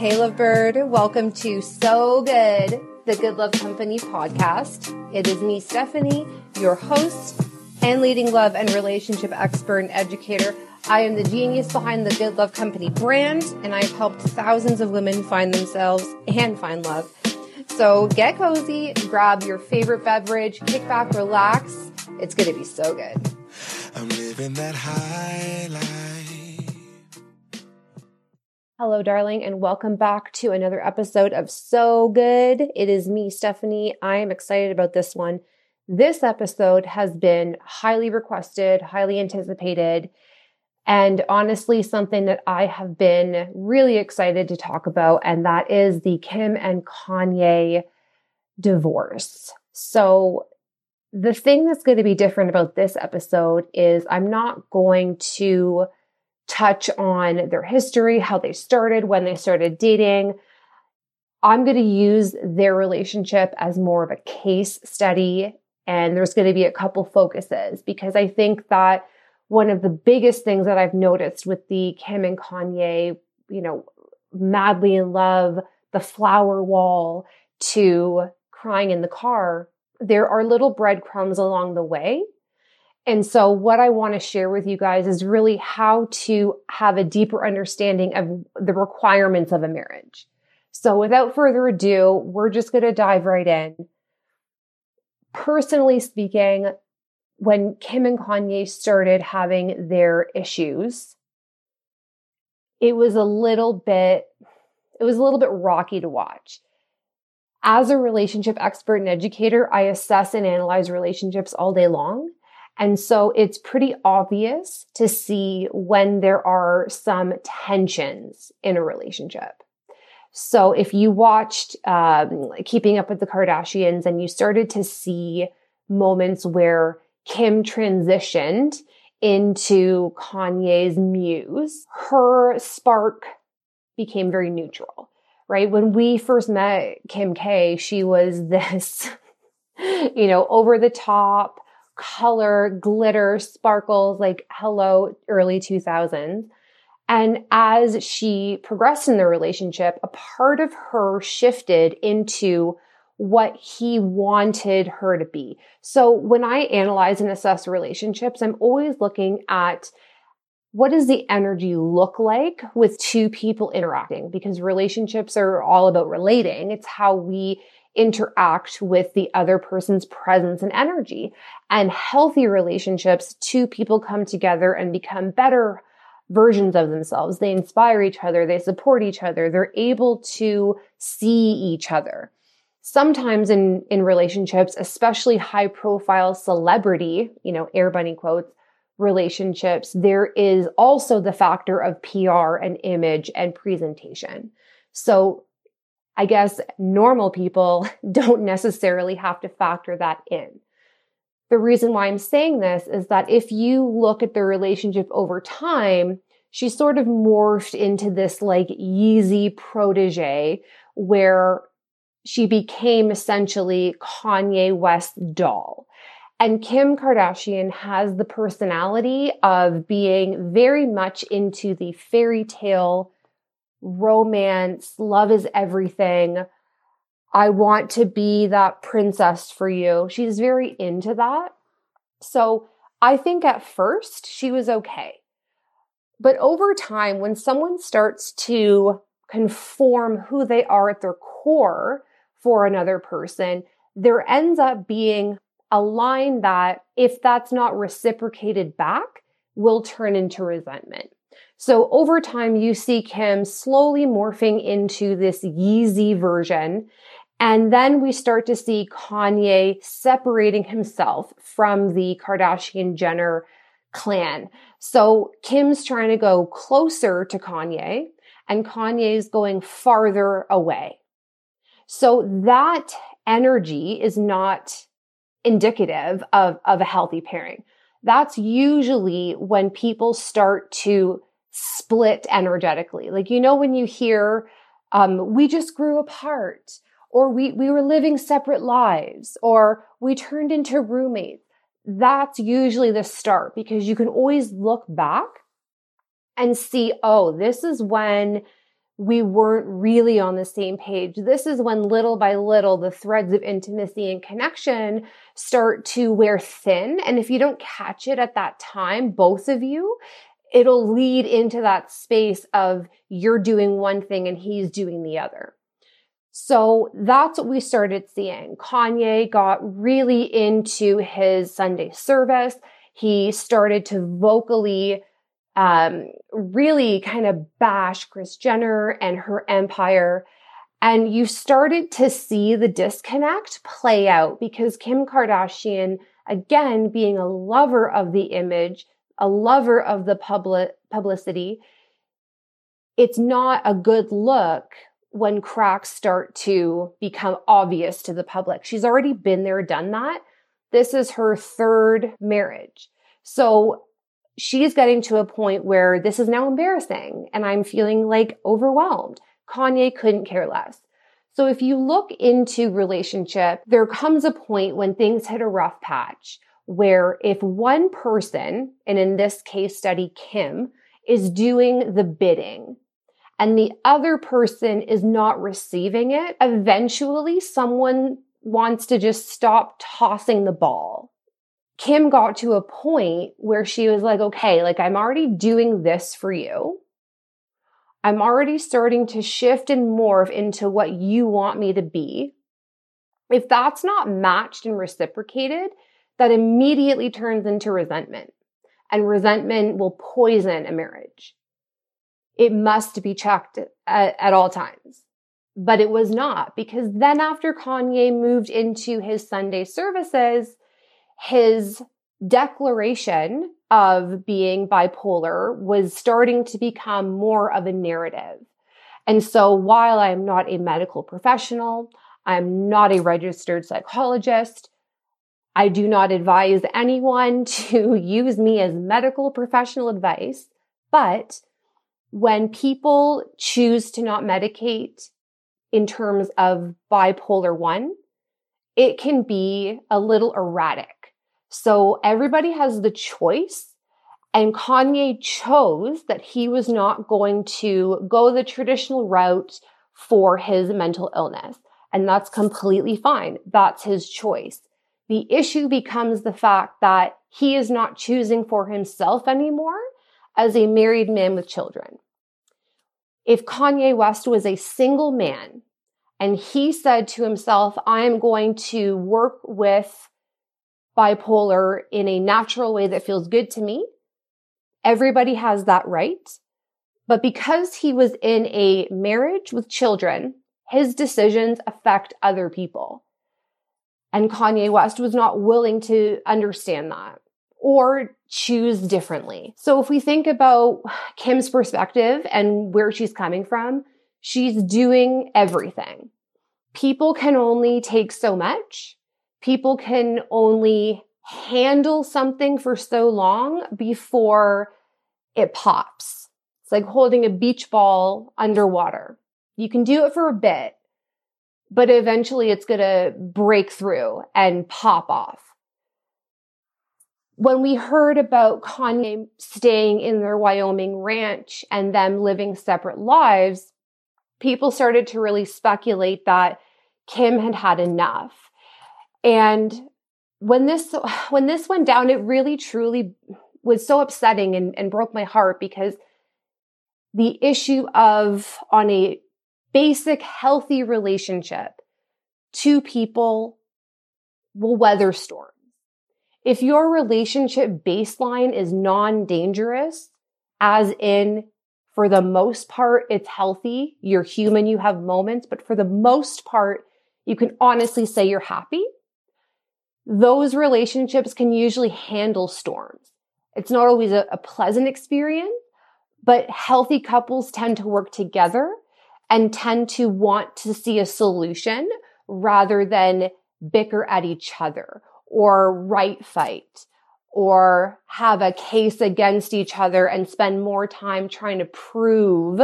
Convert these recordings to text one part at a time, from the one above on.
Hey, Lovebird. Welcome to So Good, the Good Love Company podcast. It is me, Stephanie, your host and leading love and relationship expert and educator. I am the genius behind the Good Love Company brand, and I've helped thousands of women find themselves and find love. So get cozy, grab your favorite beverage, kick back, relax. It's going to be so good. I'm living that high life. Hello, darling, and welcome back to another episode of So Good. It is me, Stephanie. I am excited about this one. This episode has been highly requested, highly anticipated, and honestly, something that I have been really excited to talk about, and that is the Kim and Kanye divorce. So, the thing that's going to be different about this episode is I'm not going to touch on their history, how they started, when they started dating. I'm going to use their relationship as more of a case study. And there's going to be a couple focuses because I think that one of the biggest things that I've noticed with the Kim and Kanye, you know, madly in love, the flower wall to crying in the car there are little breadcrumbs along the way. And so what I want to share with you guys is really how to have a deeper understanding of the requirements of a marriage. So without further ado, we're just going to dive right in. Personally speaking, when Kim and Kanye started having their issues, it was a little bit, it was a little bit rocky to watch as a relationship expert and educator, I assess and analyze relationships all day long. And so it's pretty obvious to see when there are some tensions in a relationship. So if you watched um, Keeping Up with the Kardashians and you started to see moments where Kim transitioned into Kanye's muse, her spark became very neutral right? When we first met Kim K, she was this, you know, over the top color, glitter, sparkles, like hello, early 2000s. And as she progressed in the relationship, a part of her shifted into what he wanted her to be. So when I analyze and assess relationships, I'm always looking at what does the energy look like with two people interacting? Because relationships are all about relating. It's how we interact with the other person's presence and energy. And healthy relationships, two people come together and become better versions of themselves. They inspire each other. They support each other. They're able to see each other. Sometimes in, in relationships, especially high profile celebrity, you know, air bunny quotes, relationships, there is also the factor of PR and image and presentation. So I guess normal people don't necessarily have to factor that in. The reason why I'm saying this is that if you look at the relationship over time, she sort of morphed into this like Yeezy protege where she became essentially Kanye West doll. And Kim Kardashian has the personality of being very much into the fairy tale, romance, love is everything. I want to be that princess for you. She's very into that. So I think at first she was okay. But over time, when someone starts to conform who they are at their core for another person, there ends up being a line that, if that's not reciprocated back, will turn into resentment. So over time, you see Kim slowly morphing into this Yeezy version. And then we start to see Kanye separating himself from the Kardashian Jenner clan. So Kim's trying to go closer to Kanye and Kanye's going farther away. So that energy is not indicative of, of a healthy pairing. That's usually when people start to split energetically. Like, you know, when you hear, um, we just grew apart, or we, we were living separate lives, or we turned into roommates. That's usually the start because you can always look back and see, oh, this is when we weren't really on the same page. This is when little by little the threads of intimacy and connection start to wear thin. And if you don't catch it at that time, both of you, it'll lead into that space of you're doing one thing and he's doing the other. So that's what we started seeing. Kanye got really into his Sunday service. He started to vocally um, really kind of bash Kris Jenner and her empire. And you started to see the disconnect play out because Kim Kardashian, again, being a lover of the image, a lover of the public publicity, it's not a good look when cracks start to become obvious to the public. She's already been there, done that. This is her third marriage. So she's getting to a point where this is now embarrassing and I'm feeling like overwhelmed. Kanye couldn't care less. So if you look into relationship, there comes a point when things hit a rough patch where if one person, and in this case study, Kim, is doing the bidding and the other person is not receiving it, eventually someone wants to just stop tossing the ball Kim got to a point where she was like, okay, like I'm already doing this for you. I'm already starting to shift and morph into what you want me to be. If that's not matched and reciprocated, that immediately turns into resentment. And resentment will poison a marriage. It must be checked at, at all times. But it was not because then after Kanye moved into his Sunday services, his declaration of being bipolar was starting to become more of a narrative. And so while I'm not a medical professional, I'm not a registered psychologist, I do not advise anyone to use me as medical professional advice. But when people choose to not medicate in terms of bipolar one, it can be a little erratic. So everybody has the choice. And Kanye chose that he was not going to go the traditional route for his mental illness. And that's completely fine. That's his choice. The issue becomes the fact that he is not choosing for himself anymore as a married man with children. If Kanye West was a single man and he said to himself, I am going to work with bipolar in a natural way that feels good to me. Everybody has that right. But because he was in a marriage with children, his decisions affect other people. And Kanye West was not willing to understand that or choose differently. So if we think about Kim's perspective and where she's coming from, she's doing everything. People can only take so much people can only handle something for so long before it pops. It's like holding a beach ball underwater. You can do it for a bit, but eventually it's going to break through and pop off. When we heard about Kanye staying in their Wyoming ranch and them living separate lives, people started to really speculate that Kim had had enough and when this when this went down, it really truly was so upsetting and, and broke my heart because the issue of on a basic healthy relationship, two people will weather storms. If your relationship baseline is non-dangerous, as in for the most part, it's healthy. You're human. You have moments, but for the most part, you can honestly say you're happy those relationships can usually handle storms. It's not always a, a pleasant experience, but healthy couples tend to work together and tend to want to see a solution rather than bicker at each other or right fight or have a case against each other and spend more time trying to prove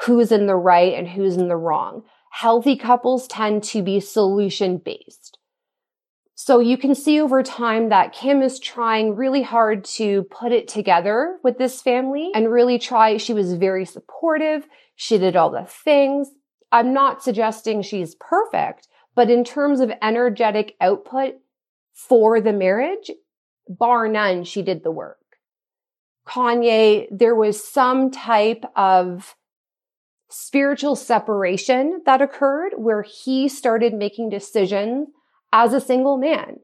who's in the right and who's in the wrong. Healthy couples tend to be solution based. So you can see over time that Kim is trying really hard to put it together with this family and really try. She was very supportive. She did all the things. I'm not suggesting she's perfect, but in terms of energetic output for the marriage, bar none, she did the work. Kanye, there was some type of spiritual separation that occurred where he started making decisions as a single man.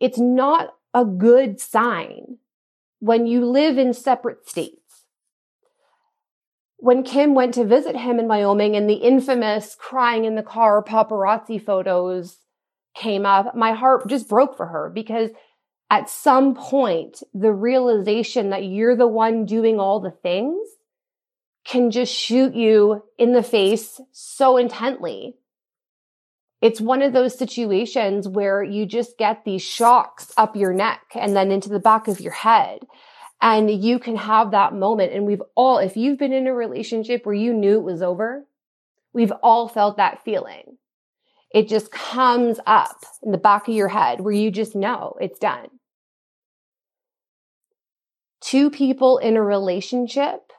It's not a good sign when you live in separate states. When Kim went to visit him in Wyoming and the infamous crying in the car paparazzi photos came up, my heart just broke for her because at some point, the realization that you're the one doing all the things can just shoot you in the face so intently it's one of those situations where you just get these shocks up your neck and then into the back of your head. And you can have that moment. And we've all, if you've been in a relationship where you knew it was over, we've all felt that feeling. It just comes up in the back of your head where you just know it's done. Two people in a relationship,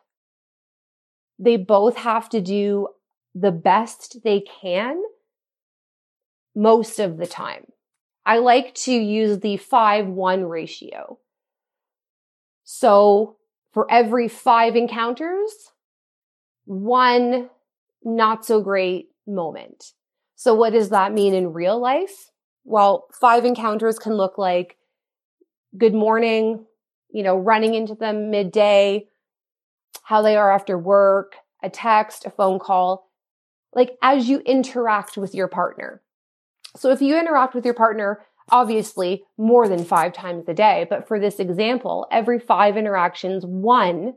they both have to do the best they can most of the time. I like to use the 5 1 ratio. So for every five encounters, one not so great moment. So what does that mean in real life? Well, five encounters can look like good morning, you know, running into them midday, how they are after work, a text, a phone call, like as you interact with your partner. So if you interact with your partner, obviously more than five times a day, but for this example, every five interactions, one,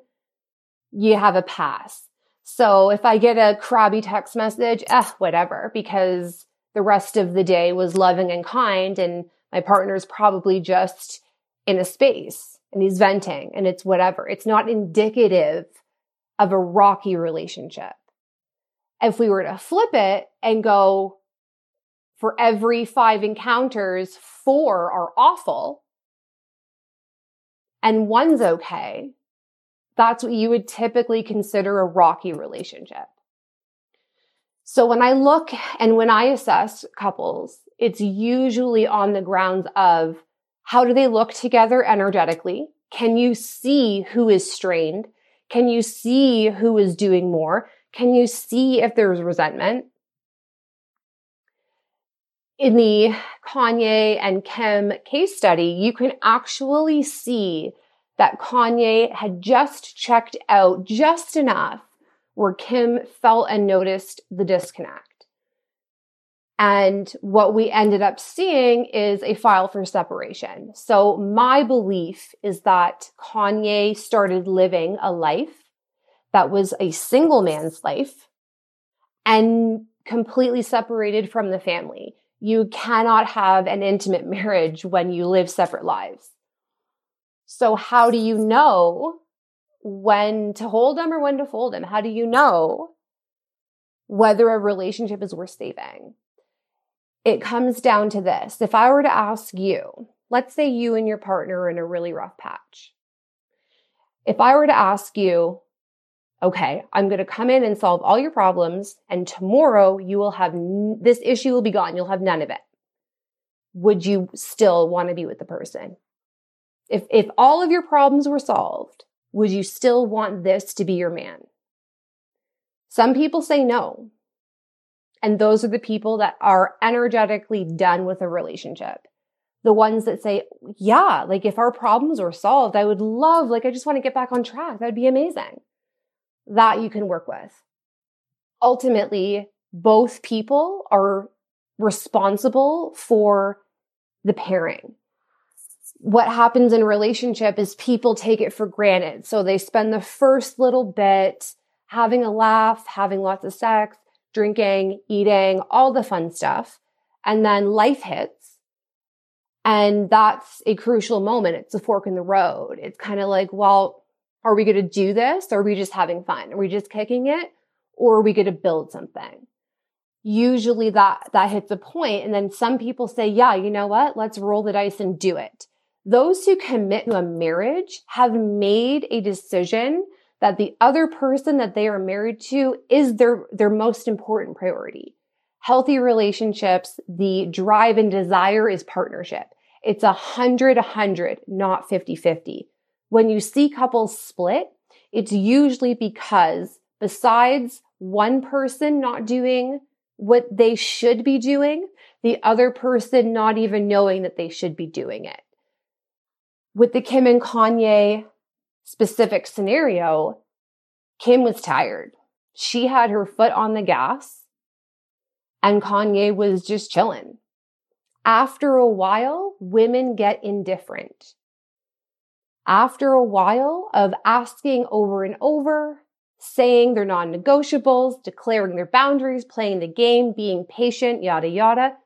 you have a pass. So if I get a crabby text message, eh, whatever, because the rest of the day was loving and kind and my partner's probably just in a space and he's venting and it's whatever. It's not indicative of a rocky relationship. If we were to flip it and go, for every five encounters, four are awful and one's okay, that's what you would typically consider a rocky relationship. So when I look and when I assess couples, it's usually on the grounds of how do they look together energetically? Can you see who is strained? Can you see who is doing more? Can you see if there's resentment? In the Kanye and Kim case study, you can actually see that Kanye had just checked out just enough where Kim felt and noticed the disconnect. And what we ended up seeing is a file for separation. So my belief is that Kanye started living a life that was a single man's life and completely separated from the family you cannot have an intimate marriage when you live separate lives. So how do you know when to hold them or when to fold them? How do you know whether a relationship is worth saving? It comes down to this. If I were to ask you, let's say you and your partner are in a really rough patch. If I were to ask you, okay, I'm going to come in and solve all your problems. And tomorrow you will have n- this issue will be gone. You'll have none of it. Would you still want to be with the person? If, if all of your problems were solved, would you still want this to be your man? Some people say no. And those are the people that are energetically done with a relationship. The ones that say, yeah, like if our problems were solved, I would love, like, I just want to get back on track. That'd be amazing that you can work with. Ultimately, both people are responsible for the pairing. What happens in relationship is people take it for granted. So they spend the first little bit having a laugh, having lots of sex, drinking, eating, all the fun stuff. And then life hits. And that's a crucial moment. It's a fork in the road. It's kind of like, well, are we going to do this? Or are we just having fun? Are we just kicking it? Or are we going to build something? usually that, that hits a point. And then some people say, yeah, you know what? Let's roll the dice and do it. Those who commit to a marriage have made a decision that the other person that they are married to is their, their most important priority. Healthy relationships, the drive and desire is partnership. It's a hundred, a hundred, not 50 50. When you see couples split, it's usually because besides one person not doing what they should be doing, the other person not even knowing that they should be doing it. With the Kim and Kanye specific scenario, Kim was tired. She had her foot on the gas and Kanye was just chilling. After a while, women get indifferent. After a while of asking over and over, saying their non-negotiables, declaring their boundaries, playing the game, being patient, yada, yada,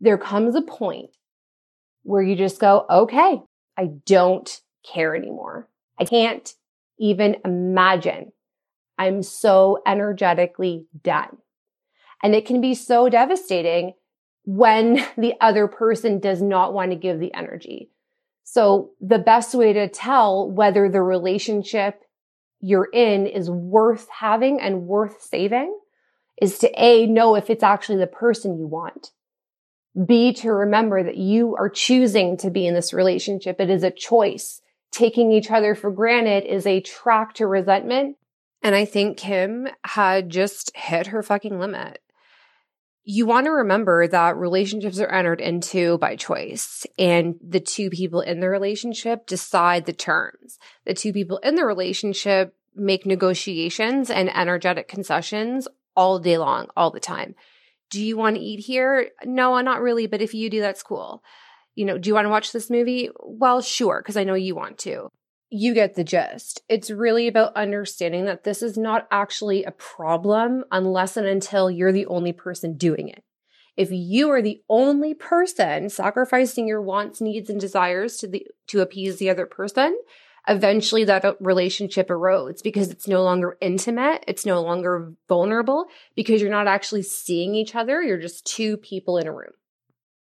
there comes a point where you just go, okay, I don't care anymore. I can't even imagine. I'm so energetically done. And it can be so devastating when the other person does not want to give the energy. So the best way to tell whether the relationship you're in is worth having and worth saving is to A, know if it's actually the person you want. B, to remember that you are choosing to be in this relationship. It is a choice. Taking each other for granted is a track to resentment. And I think Kim had just hit her fucking limit. You want to remember that relationships are entered into by choice and the two people in the relationship decide the terms. The two people in the relationship make negotiations and energetic concessions all day long, all the time do you want to eat here? No, not really, but if you do, that's cool. You know, do you want to watch this movie? Well, sure, because I know you want to. You get the gist. It's really about understanding that this is not actually a problem unless and until you're the only person doing it. If you are the only person sacrificing your wants, needs, and desires to the to appease the other person, eventually that uh, relationship erodes because it's no longer intimate. It's no longer vulnerable because you're not actually seeing each other. You're just two people in a room.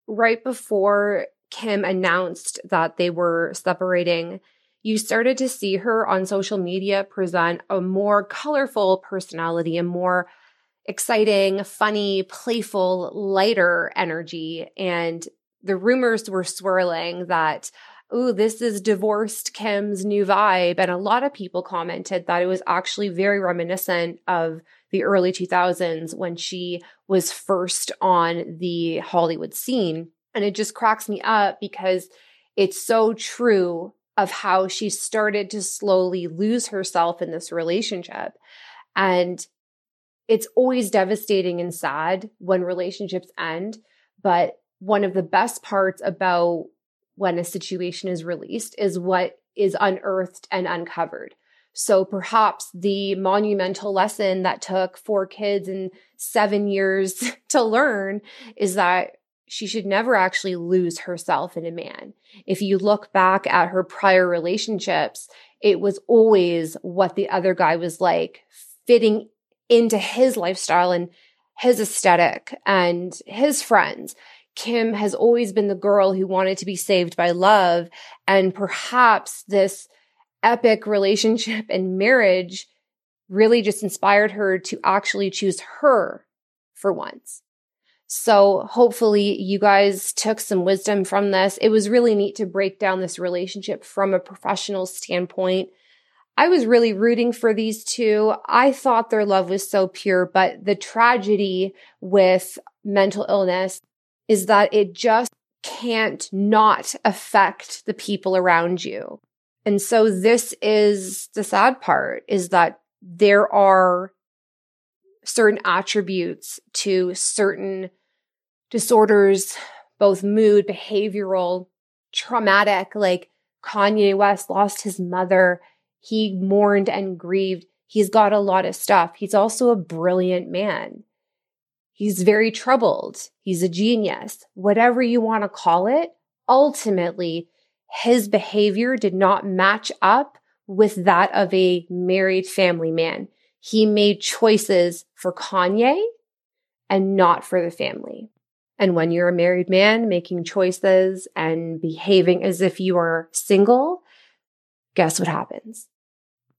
Right before Kim announced that they were separating, you started to see her on social media present a more colorful personality, a more exciting, funny, playful, lighter energy. And the rumors were swirling that oh, this is divorced Kim's new vibe. And a lot of people commented that it was actually very reminiscent of the early 2000s when she was first on the Hollywood scene. And it just cracks me up because it's so true of how she started to slowly lose herself in this relationship. And it's always devastating and sad when relationships end. But one of the best parts about when a situation is released is what is unearthed and uncovered. So perhaps the monumental lesson that took four kids and seven years to learn is that she should never actually lose herself in a man. If you look back at her prior relationships, it was always what the other guy was like, fitting into his lifestyle and his aesthetic and his friends. Kim has always been the girl who wanted to be saved by love. And perhaps this epic relationship and marriage really just inspired her to actually choose her for once. So hopefully you guys took some wisdom from this. It was really neat to break down this relationship from a professional standpoint. I was really rooting for these two. I thought their love was so pure, but the tragedy with mental illness is that it just can't not affect the people around you. And so this is the sad part is that there are certain attributes to certain disorders, both mood, behavioral, traumatic, like Kanye West lost his mother. He mourned and grieved. He's got a lot of stuff. He's also a brilliant man. He's very troubled. He's a genius. Whatever you want to call it, ultimately, his behavior did not match up with that of a married family man. He made choices for Kanye and not for the family. And when you're a married man making choices and behaving as if you are single, guess what happens?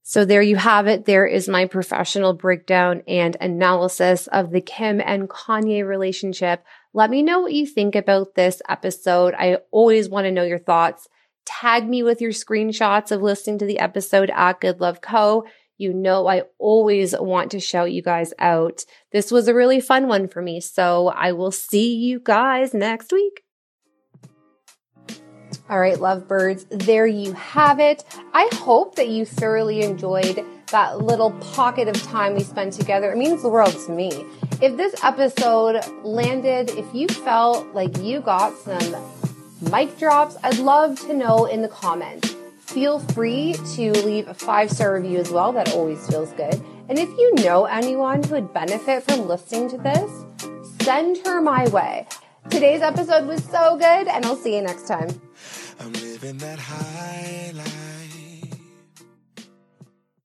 So there you have it. There is my professional breakdown and analysis of the Kim and Kanye relationship. Let me know what you think about this episode. I always want to know your thoughts. Tag me with your screenshots of listening to the episode at Good Love Co. You know, I always want to shout you guys out. This was a really fun one for me. So I will see you guys next week. All right, lovebirds, there you have it. I hope that you thoroughly enjoyed that little pocket of time we spent together. It means the world to me. If this episode landed, if you felt like you got some mic drops, I'd love to know in the comments. Feel free to leave a five star review as well. That always feels good. And if you know anyone who would benefit from listening to this, send her my way. Today's episode was so good, and I'll see you next time.